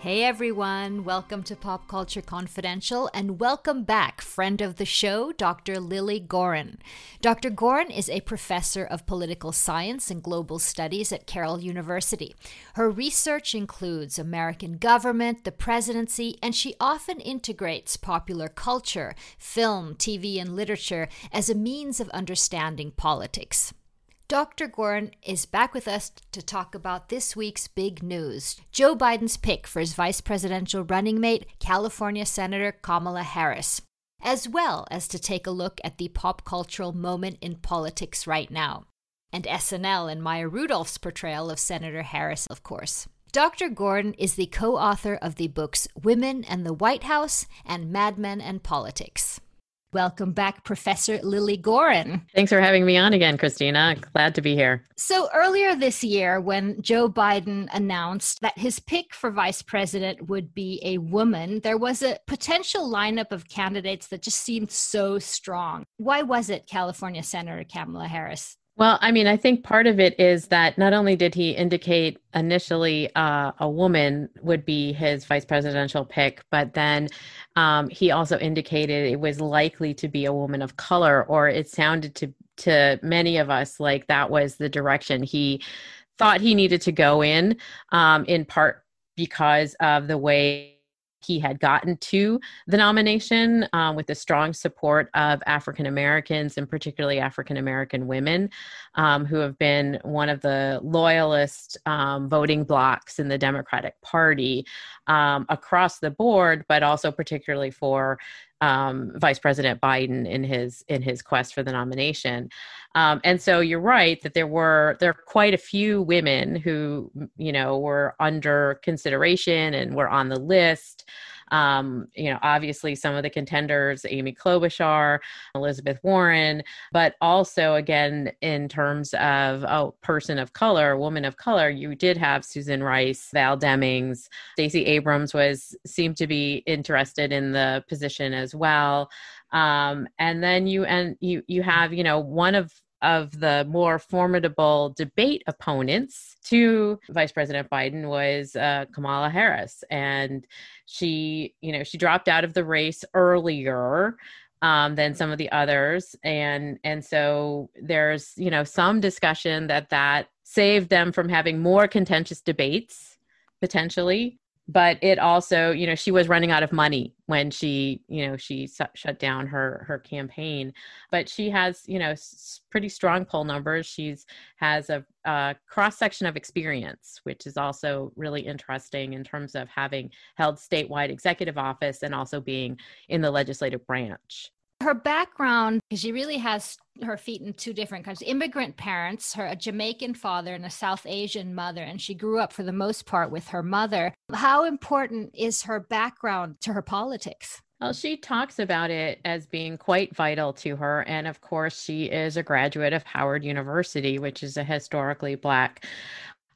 Hey everyone, welcome to Pop Culture Confidential and welcome back, friend of the show, Dr. Lilly Goren. Dr. Goren is a professor of political science and global studies at Carroll University. Her research includes American government, the presidency, and she often integrates popular culture, film, TV, and literature as a means of understanding politics. Dr. Goren is back with us to talk about this week's big news Joe Biden's pick for his vice presidential running mate, California Senator Kamala Harris, as well as to take a look at the pop cultural moment in politics right now. And SNL and Maya Rudolph's portrayal of Senator Harris, of course. Dr. Goren is the co author of the books Women and the White House and Mad Men and Politics. Welcome back, Professor Lilly Goren. Thanks for having me on again, Christina. Glad to be here. So, earlier this year, when Joe Biden announced that his pick for vice president would be a woman, there was a potential lineup of candidates that just seemed so strong. Why was it California Senator Kamala Harris? Well, I mean, I think part of it is that not only did he indicate initially uh, a woman would be his vice presidential pick, but then um, he also indicated it was likely to be a woman of color, or it sounded to to many of us like that was the direction he thought he needed to go in, um, in part because of the way he had gotten to the nomination um, with the strong support of African Americans and particularly African American women um, who have been one of the loyalist um, voting blocks in the Democratic Party um, across the board, but also particularly for um, Vice President Biden in his in his quest for the nomination. Um, and so you're right that there were there are quite a few women who you know were under consideration and were on the list. Um, you know, obviously some of the contenders, Amy Klobuchar, Elizabeth Warren, but also again in terms of a person of color, woman of color, you did have Susan Rice, Val Demings, Stacey Abrams was seemed to be interested in the position as well. Um, and then you and you you have you know one of of the more formidable debate opponents to Vice President Biden was uh, Kamala Harris, and she, you know, she dropped out of the race earlier um, than some of the others, and and so there's you know some discussion that that saved them from having more contentious debates potentially but it also you know she was running out of money when she you know she su- shut down her her campaign. But she has you know s- pretty strong poll numbers. She's has a, a cross section of experience which is also really interesting in terms of having held statewide executive office and also being in the legislative branch her background because she really has her feet in two different countries immigrant parents her a jamaican father and a south asian mother and she grew up for the most part with her mother how important is her background to her politics well, she talks about it as being quite vital to her. And of course, she is a graduate of Howard University, which is a historically Black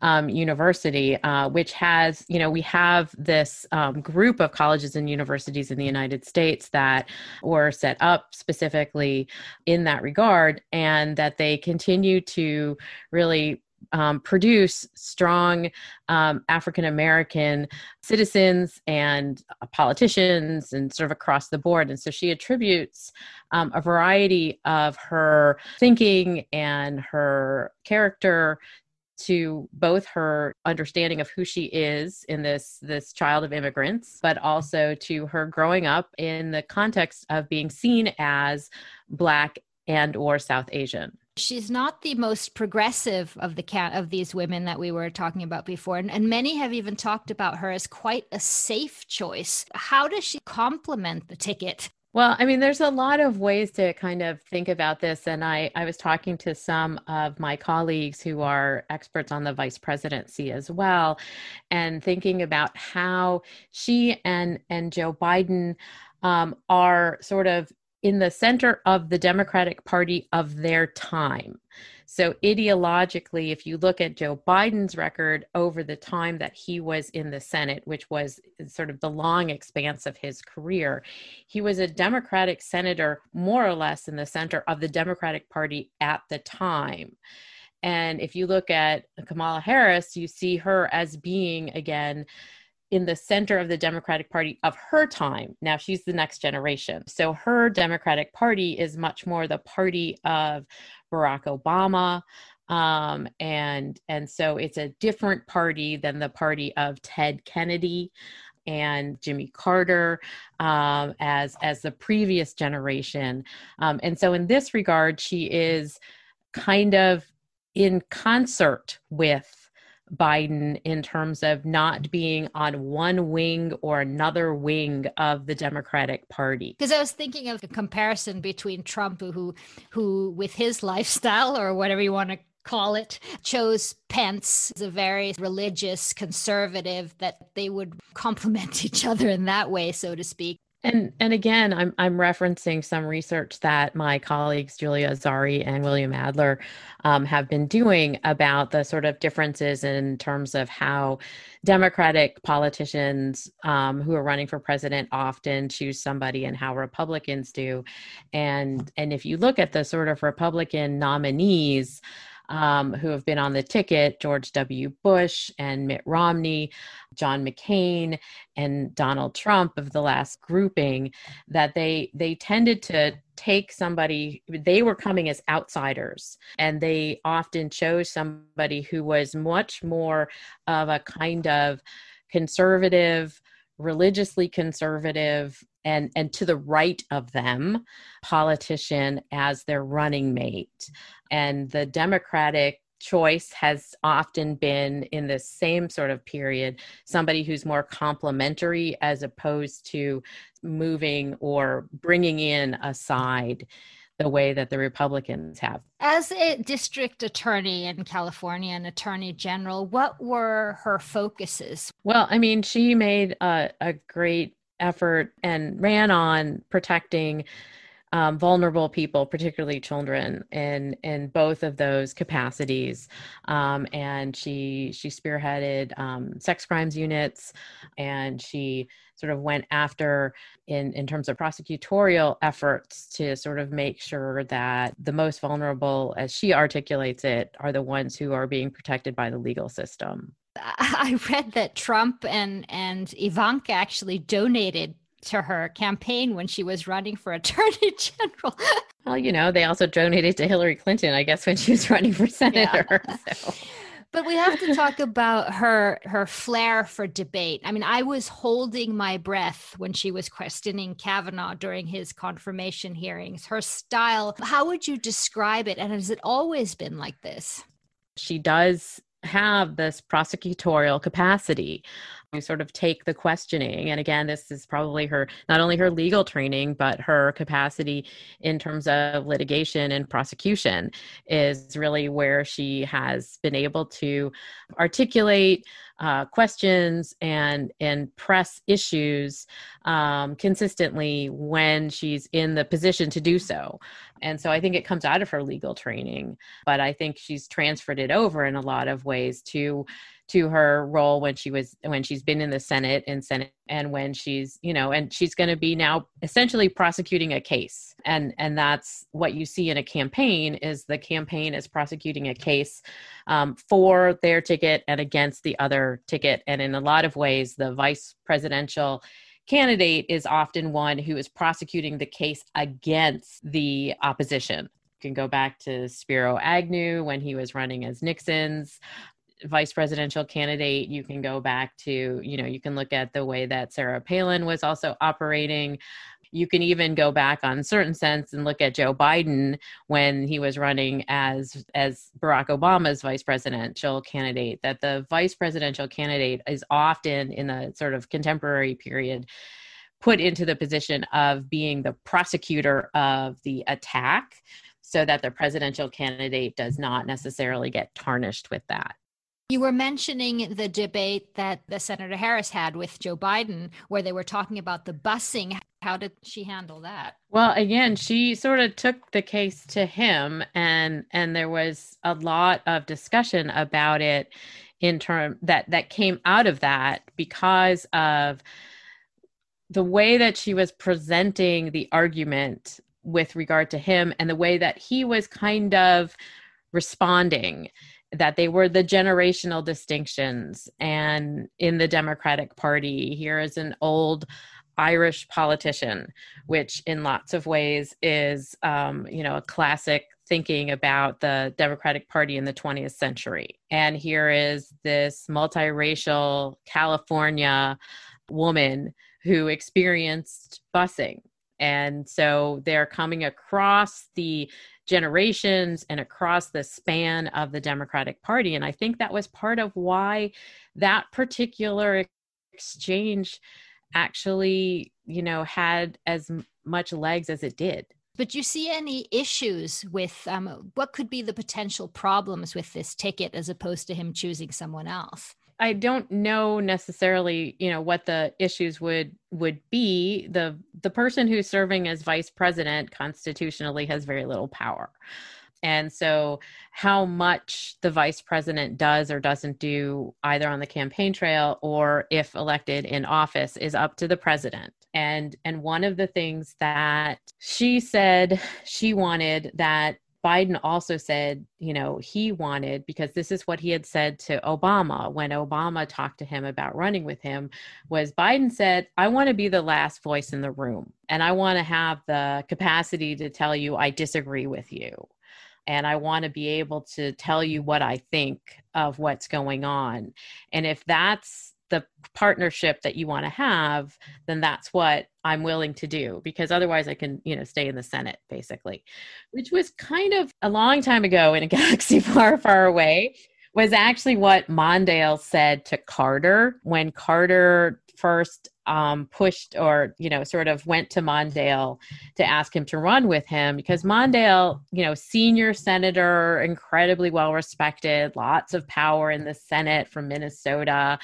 um, University, uh, which has, you know, we have this um, group of colleges and universities in the United States that were set up specifically in that regard, and that they continue to really um, produce strong um, African American citizens and uh, politicians and sort of across the board. And so she attributes um, a variety of her thinking and her character to both her understanding of who she is in this this child of immigrants but also to her growing up in the context of being seen as black and or south asian She's not the most progressive of the cat of these women that we were talking about before, and, and many have even talked about her as quite a safe choice. How does she complement the ticket Well, I mean, there's a lot of ways to kind of think about this. And I, I was talking to some of my colleagues who are experts on the vice presidency as well, and thinking about how she and, and Joe Biden um, are sort of in the center of the Democratic Party of their time. So, ideologically, if you look at Joe Biden's record over the time that he was in the Senate, which was sort of the long expanse of his career, he was a Democratic senator, more or less in the center of the Democratic Party at the time. And if you look at Kamala Harris, you see her as being, again, in the center of the Democratic Party of her time. Now she's the next generation. So her Democratic Party is much more the party of Barack Obama. Um, and and so it's a different party than the party of Ted Kennedy and Jimmy Carter um, as as the previous generation. Um, and so in this regard, she is kind of in concert with Biden in terms of not being on one wing or another wing of the Democratic Party. Because I was thinking of a comparison between Trump, who, who with his lifestyle or whatever you want to call it, chose Pence a very religious conservative, that they would complement each other in that way, so to speak. And and again, I'm I'm referencing some research that my colleagues Julia Azari and William Adler um, have been doing about the sort of differences in terms of how Democratic politicians um, who are running for president often choose somebody and how Republicans do. And and if you look at the sort of Republican nominees um, who have been on the ticket George W. Bush and Mitt Romney, John McCain, and Donald Trump of the last grouping, that they they tended to take somebody they were coming as outsiders and they often chose somebody who was much more of a kind of conservative religiously conservative and and to the right of them politician as their running mate. And the democratic choice has often been in the same sort of period somebody who's more complementary as opposed to moving or bringing in a side the way that the Republicans have. As a district attorney in California and attorney general, what were her focuses? Well, I mean, she made a, a great effort and ran on protecting um, vulnerable people, particularly children, in in both of those capacities. Um, and she she spearheaded um, sex crimes units, and she sort of went after in in terms of prosecutorial efforts to sort of make sure that the most vulnerable, as she articulates it, are the ones who are being protected by the legal system. I read that Trump and and Ivanka actually donated to her campaign when she was running for attorney general. Well, you know, they also donated to Hillary Clinton, I guess, when she was running for senator. Yeah. So. But we have to talk about her her flair for debate. I mean, I was holding my breath when she was questioning Kavanaugh during his confirmation hearings. Her style, how would you describe it? And has it always been like this? She does have this prosecutorial capacity sort of take the questioning and again this is probably her not only her legal training but her capacity in terms of litigation and prosecution is really where she has been able to articulate uh, questions and and press issues um, consistently when she's in the position to do so. And so i think it comes out of her legal training but i think she's transferred it over in a lot of ways to to her role when she was when she's been in the Senate and Senate and when she's you know and she's going to be now essentially prosecuting a case. And and that's what you see in a campaign is the campaign is prosecuting a case um, for their ticket and against the other ticket. And in a lot of ways the vice presidential candidate is often one who is prosecuting the case against the opposition. You can go back to Spiro Agnew when he was running as Nixon's vice presidential candidate, you can go back to, you know, you can look at the way that Sarah Palin was also operating. You can even go back on certain sense and look at Joe Biden when he was running as as Barack Obama's vice presidential candidate. That the vice presidential candidate is often in the sort of contemporary period put into the position of being the prosecutor of the attack so that the presidential candidate does not necessarily get tarnished with that. You were mentioning the debate that the Senator Harris had with Joe Biden, where they were talking about the busing. How did she handle that? Well, again, she sort of took the case to him, and and there was a lot of discussion about it in term that that came out of that because of the way that she was presenting the argument with regard to him and the way that he was kind of responding that they were the generational distinctions. And in the democratic party here is an old irish politician which in lots of ways is um, you know a classic thinking about the democratic party in the 20th century. And here is this multiracial california woman who experienced busing. And so they're coming across the generations and across the span of the Democratic Party. And I think that was part of why that particular exchange actually, you know, had as much legs as it did. But do you see any issues with um, what could be the potential problems with this ticket as opposed to him choosing someone else? I don't know necessarily, you know, what the issues would would be. The the person who's serving as vice president constitutionally has very little power. And so how much the vice president does or doesn't do either on the campaign trail or if elected in office is up to the president. And and one of the things that she said she wanted that Biden also said, you know, he wanted, because this is what he had said to Obama when Obama talked to him about running with him, was Biden said, I want to be the last voice in the room. And I want to have the capacity to tell you I disagree with you. And I want to be able to tell you what I think of what's going on. And if that's the partnership that you want to have, then that's what I'm willing to do because otherwise I can, you know, stay in the Senate basically, which was kind of a long time ago in a galaxy far, far away. Was actually what Mondale said to Carter when Carter first um, pushed or you know sort of went to Mondale to ask him to run with him because Mondale, you know, senior senator, incredibly well respected, lots of power in the Senate from Minnesota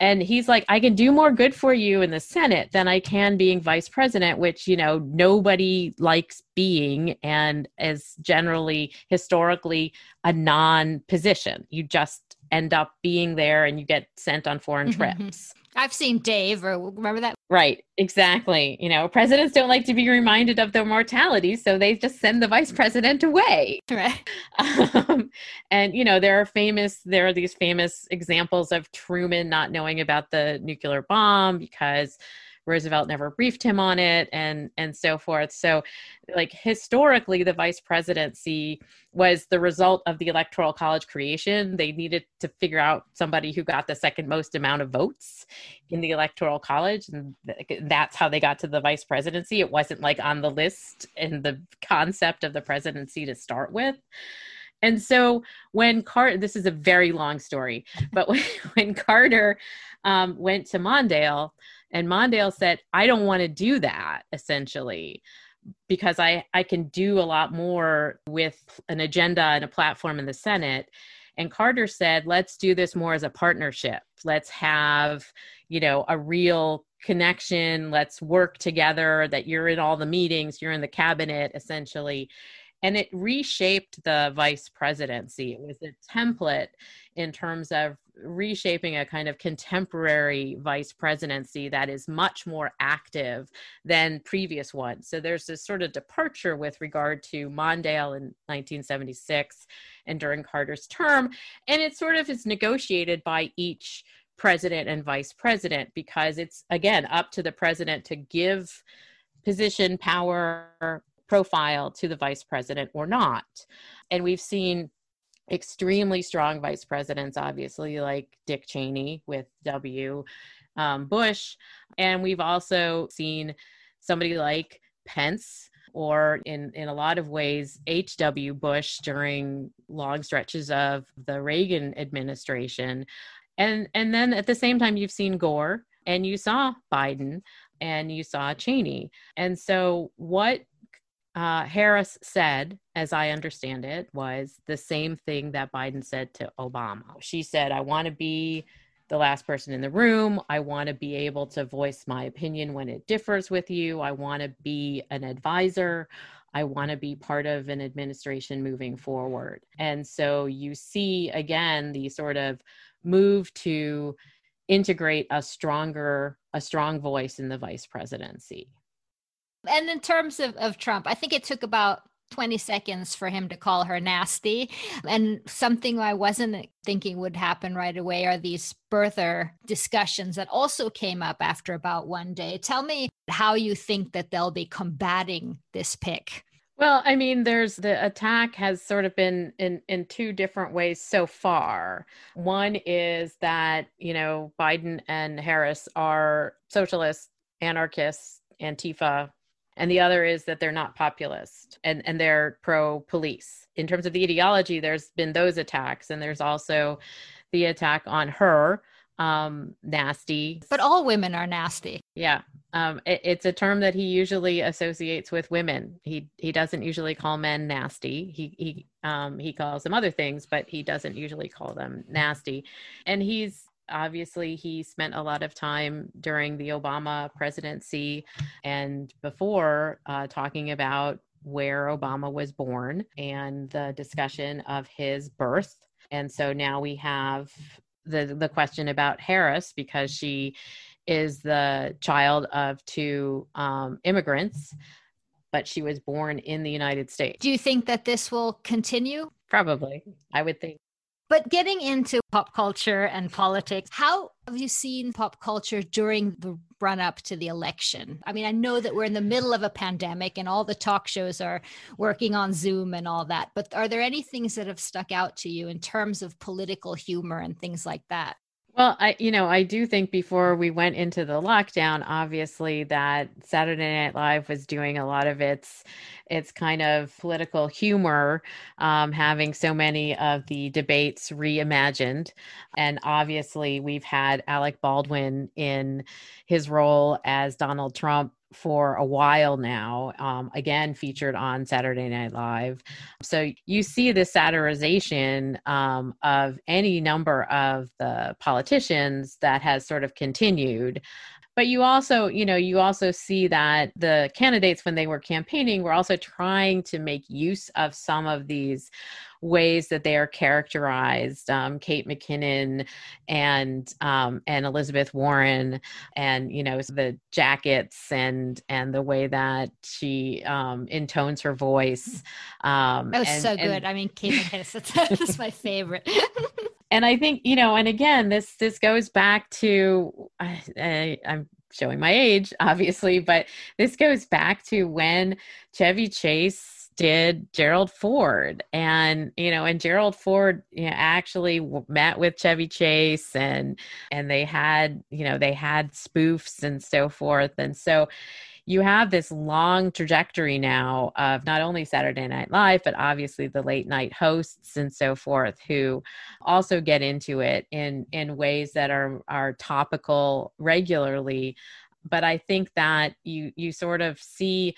and he's like i can do more good for you in the senate than i can being vice president which you know nobody likes being and is generally historically a non position you just end up being there and you get sent on foreign mm-hmm, mm-hmm. trips I've seen Dave, or remember that? Right, exactly. You know, presidents don't like to be reminded of their mortality, so they just send the vice president away. Right. Um, and, you know, there are famous, there are these famous examples of Truman not knowing about the nuclear bomb because Roosevelt never briefed him on it and and so forth. So like historically the vice presidency was the result of the electoral college creation. They needed to figure out somebody who got the second most amount of votes in the electoral college and that's how they got to the vice presidency. It wasn't like on the list in the concept of the presidency to start with. And so when Carter, this is a very long story, but when, when Carter um, went to Mondale, and Mondale said, I don't want to do that essentially because I, I can do a lot more with an agenda and a platform in the Senate. And Carter said, let's do this more as a partnership. Let's have, you know, a real connection. Let's work together that you're in all the meetings, you're in the cabinet essentially and it reshaped the vice presidency. It was a template in terms of reshaping a kind of contemporary vice presidency that is much more active than previous ones. So there's this sort of departure with regard to Mondale in 1976 and during Carter's term. And it sort of is negotiated by each president and vice president because it's, again, up to the president to give position, power, profile to the vice president or not. And we've seen extremely strong vice presidents, obviously, like Dick Cheney with W. Um, Bush. And we've also seen somebody like Pence or in, in a lot of ways H.W. Bush during long stretches of the Reagan administration. And, and then at the same time, you've seen Gore and you saw Biden and you saw Cheney. And so, what uh, Harris said, as I understand it, was the same thing that Biden said to Obama. She said, I want to be the last person in the room. I want to be able to voice my opinion when it differs with you. I want to be an advisor. I want to be part of an administration moving forward. And so you see again the sort of move to integrate a stronger a strong voice in the vice presidency. And in terms of, of Trump, I think it took about 20 seconds for him to call her nasty. And something I wasn't thinking would happen right away are these birther discussions that also came up after about one day. Tell me how you think that they'll be combating this pick. Well, I mean, there's the attack has sort of been in in two different ways so far. One is that, you know, Biden and Harris are socialists, anarchists, Antifa, and the other is that they're not populist and and they're pro police in terms of the ideology there's been those attacks and there's also the attack on her um nasty. But all women are nasty. Yeah um it, it's a term that he usually associates with women. He he doesn't usually call men nasty. He he um he calls them other things but he doesn't usually call them nasty. And he's obviously he spent a lot of time during the Obama presidency and before uh, talking about where Obama was born and the discussion of his birth. And so now we have the the question about Harris because she is the child of two um, immigrants, but she was born in the United States. Do you think that this will continue? Probably, I would think. But getting into pop culture and politics, how have you seen pop culture during the run up to the election? I mean, I know that we're in the middle of a pandemic and all the talk shows are working on Zoom and all that, but are there any things that have stuck out to you in terms of political humor and things like that? Well, I you know, I do think before we went into the lockdown, obviously that Saturday Night Live was doing a lot of its its kind of political humor, um, having so many of the debates reimagined. And obviously we've had Alec Baldwin in his role as Donald Trump for a while now, um, again featured on Saturday Night Live. So you see the satirization um, of any number of the politicians that has sort of continued but you also you know you also see that the candidates when they were campaigning were also trying to make use of some of these ways that they are characterized um, kate mckinnon and um, and elizabeth warren and you know the jackets and and the way that she um, intones her voice um, that was and, so good. And, i mean kate mckinnon that's my favorite and I think you know, and again, this this goes back to I, I, I'm showing my age, obviously, but this goes back to when Chevy Chase did Gerald Ford. And you know and Gerald Ford you know, actually met with Chevy Chase and and they had you know they had spoofs and so forth. And so you have this long trajectory now of not only Saturday Night Live, but obviously the late night hosts and so forth who also get into it in, in ways that are, are topical regularly. But I think that you, you sort of see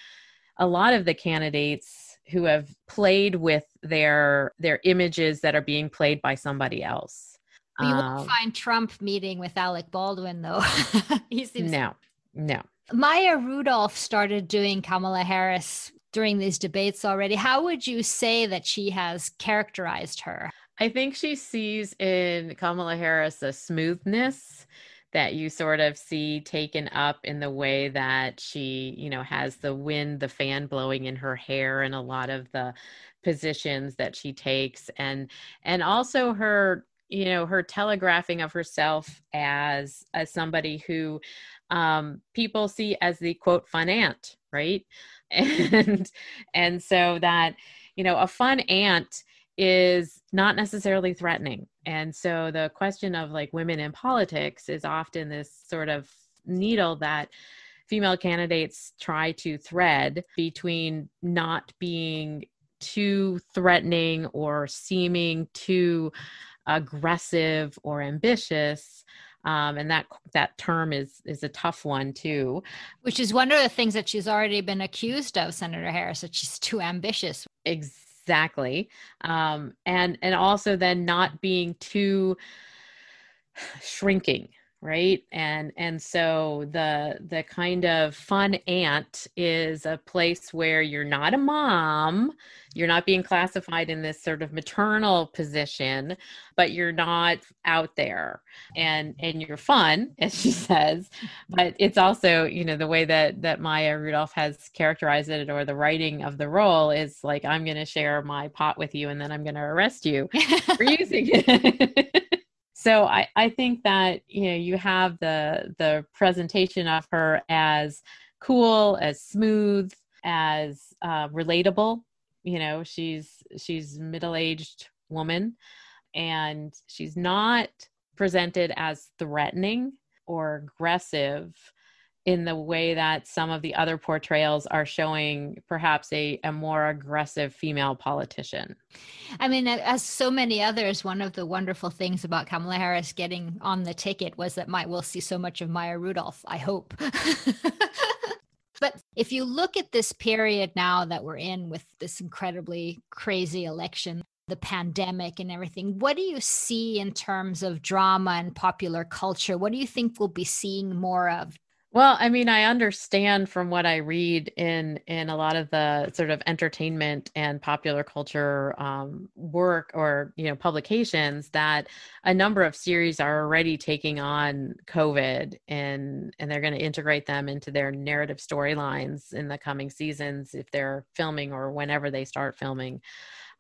a lot of the candidates who have played with their their images that are being played by somebody else. You won't um, find Trump meeting with Alec Baldwin, though. he seems no, no. Maya Rudolph started doing Kamala Harris during these debates already. How would you say that she has characterized her? I think she sees in Kamala Harris a smoothness that you sort of see taken up in the way that she, you know, has the wind, the fan blowing in her hair and a lot of the positions that she takes and and also her you know her telegraphing of herself as as somebody who um, people see as the quote fun aunt, right? And and so that you know a fun aunt is not necessarily threatening. And so the question of like women in politics is often this sort of needle that female candidates try to thread between not being too threatening or seeming too aggressive or ambitious um, and that that term is is a tough one too. Which is one of the things that she's already been accused of, Senator Harris, that she's too ambitious. Exactly, um, and and also then not being too shrinking right? And and so the the kind of fun aunt is a place where you're not a mom you're not being classified in this sort of maternal position but you're not out there. And and you're fun as she says but it's also you know the way that that maya rudolph has characterized it or the writing of the role is like i'm going to share my pot with you and then i'm going to arrest you. For using it so I, I think that you know you have the the presentation of her as cool as smooth as uh, relatable. You know she's she's middle-aged woman and she's not presented as threatening or aggressive in the way that some of the other portrayals are showing perhaps a, a more aggressive female politician. I mean, as so many others, one of the wonderful things about Kamala Harris getting on the ticket was that my, we'll see so much of Maya Rudolph, I hope. but if you look at this period now that we're in with this incredibly crazy election, the pandemic and everything. What do you see in terms of drama and popular culture? What do you think we'll be seeing more of well, I mean, I understand from what I read in in a lot of the sort of entertainment and popular culture um, work or you know publications that a number of series are already taking on COVID and and they're going to integrate them into their narrative storylines in the coming seasons if they're filming or whenever they start filming.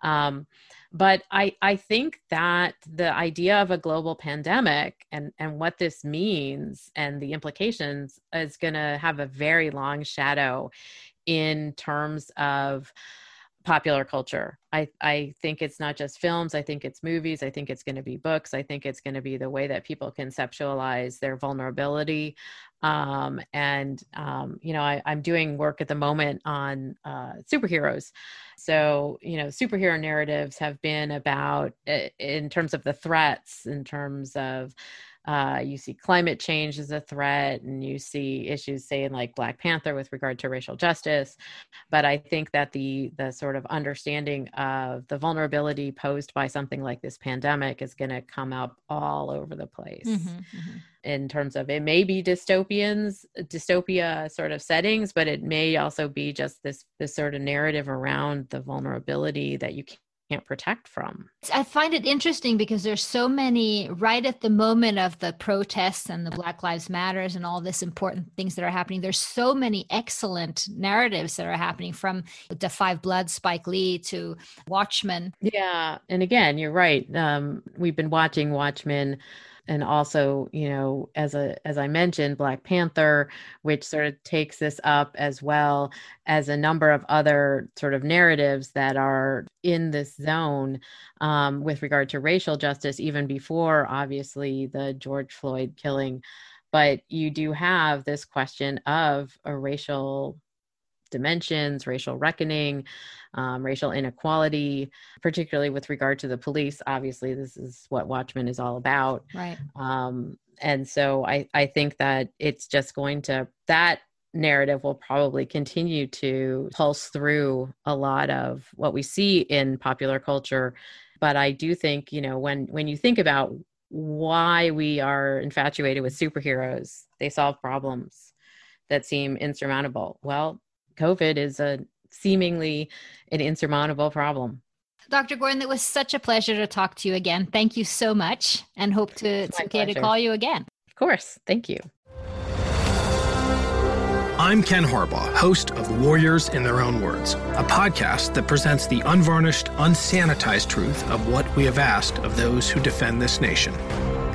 Um, but I, I think that the idea of a global pandemic and, and what this means and the implications is going to have a very long shadow in terms of popular culture. I, I think it's not just films. I think it's movies. I think it's going to be books. I think it's going to be the way that people conceptualize their vulnerability. Um, and, um, you know, I, am doing work at the moment on uh, superheroes. So, you know, superhero narratives have been about, in terms of the threats, in terms of, uh, you see climate change as a threat, and you see issues, say, in like Black Panther with regard to racial justice. But I think that the the sort of understanding of the vulnerability posed by something like this pandemic is going to come up all over the place. Mm-hmm, mm-hmm. In terms of it may be dystopians, dystopia sort of settings, but it may also be just this this sort of narrative around the vulnerability that you can't protect from. I find it interesting because there's so many right at the moment of the protests and the Black Lives Matters and all this important things that are happening. There's so many excellent narratives that are happening from the Five Blood Spike Lee to Watchmen. Yeah, and again, you're right. Um, we've been watching Watchmen and also you know as a as i mentioned black panther which sort of takes this up as well as a number of other sort of narratives that are in this zone um, with regard to racial justice even before obviously the george floyd killing. But you do have this question of a racial dimensions, racial reckoning, um, racial inequality, particularly with regard to the police. Obviously, this is what Watchmen is all about. Right. Um, and so I, I think that it's just going to, that narrative will probably continue to pulse through a lot of what we see in popular culture. But I do think, you know, when, when you think about why we are infatuated with superheroes, they solve problems that seem insurmountable. Well, COVID is a seemingly an insurmountable problem. Dr. Goren, it was such a pleasure to talk to you again. Thank you so much and hope to it's okay pleasure. to call you again. Of course. Thank you. I'm Ken Harbaugh, host of Warriors in Their Own Words, a podcast that presents the unvarnished, unsanitized truth of what we have asked of those who defend this nation.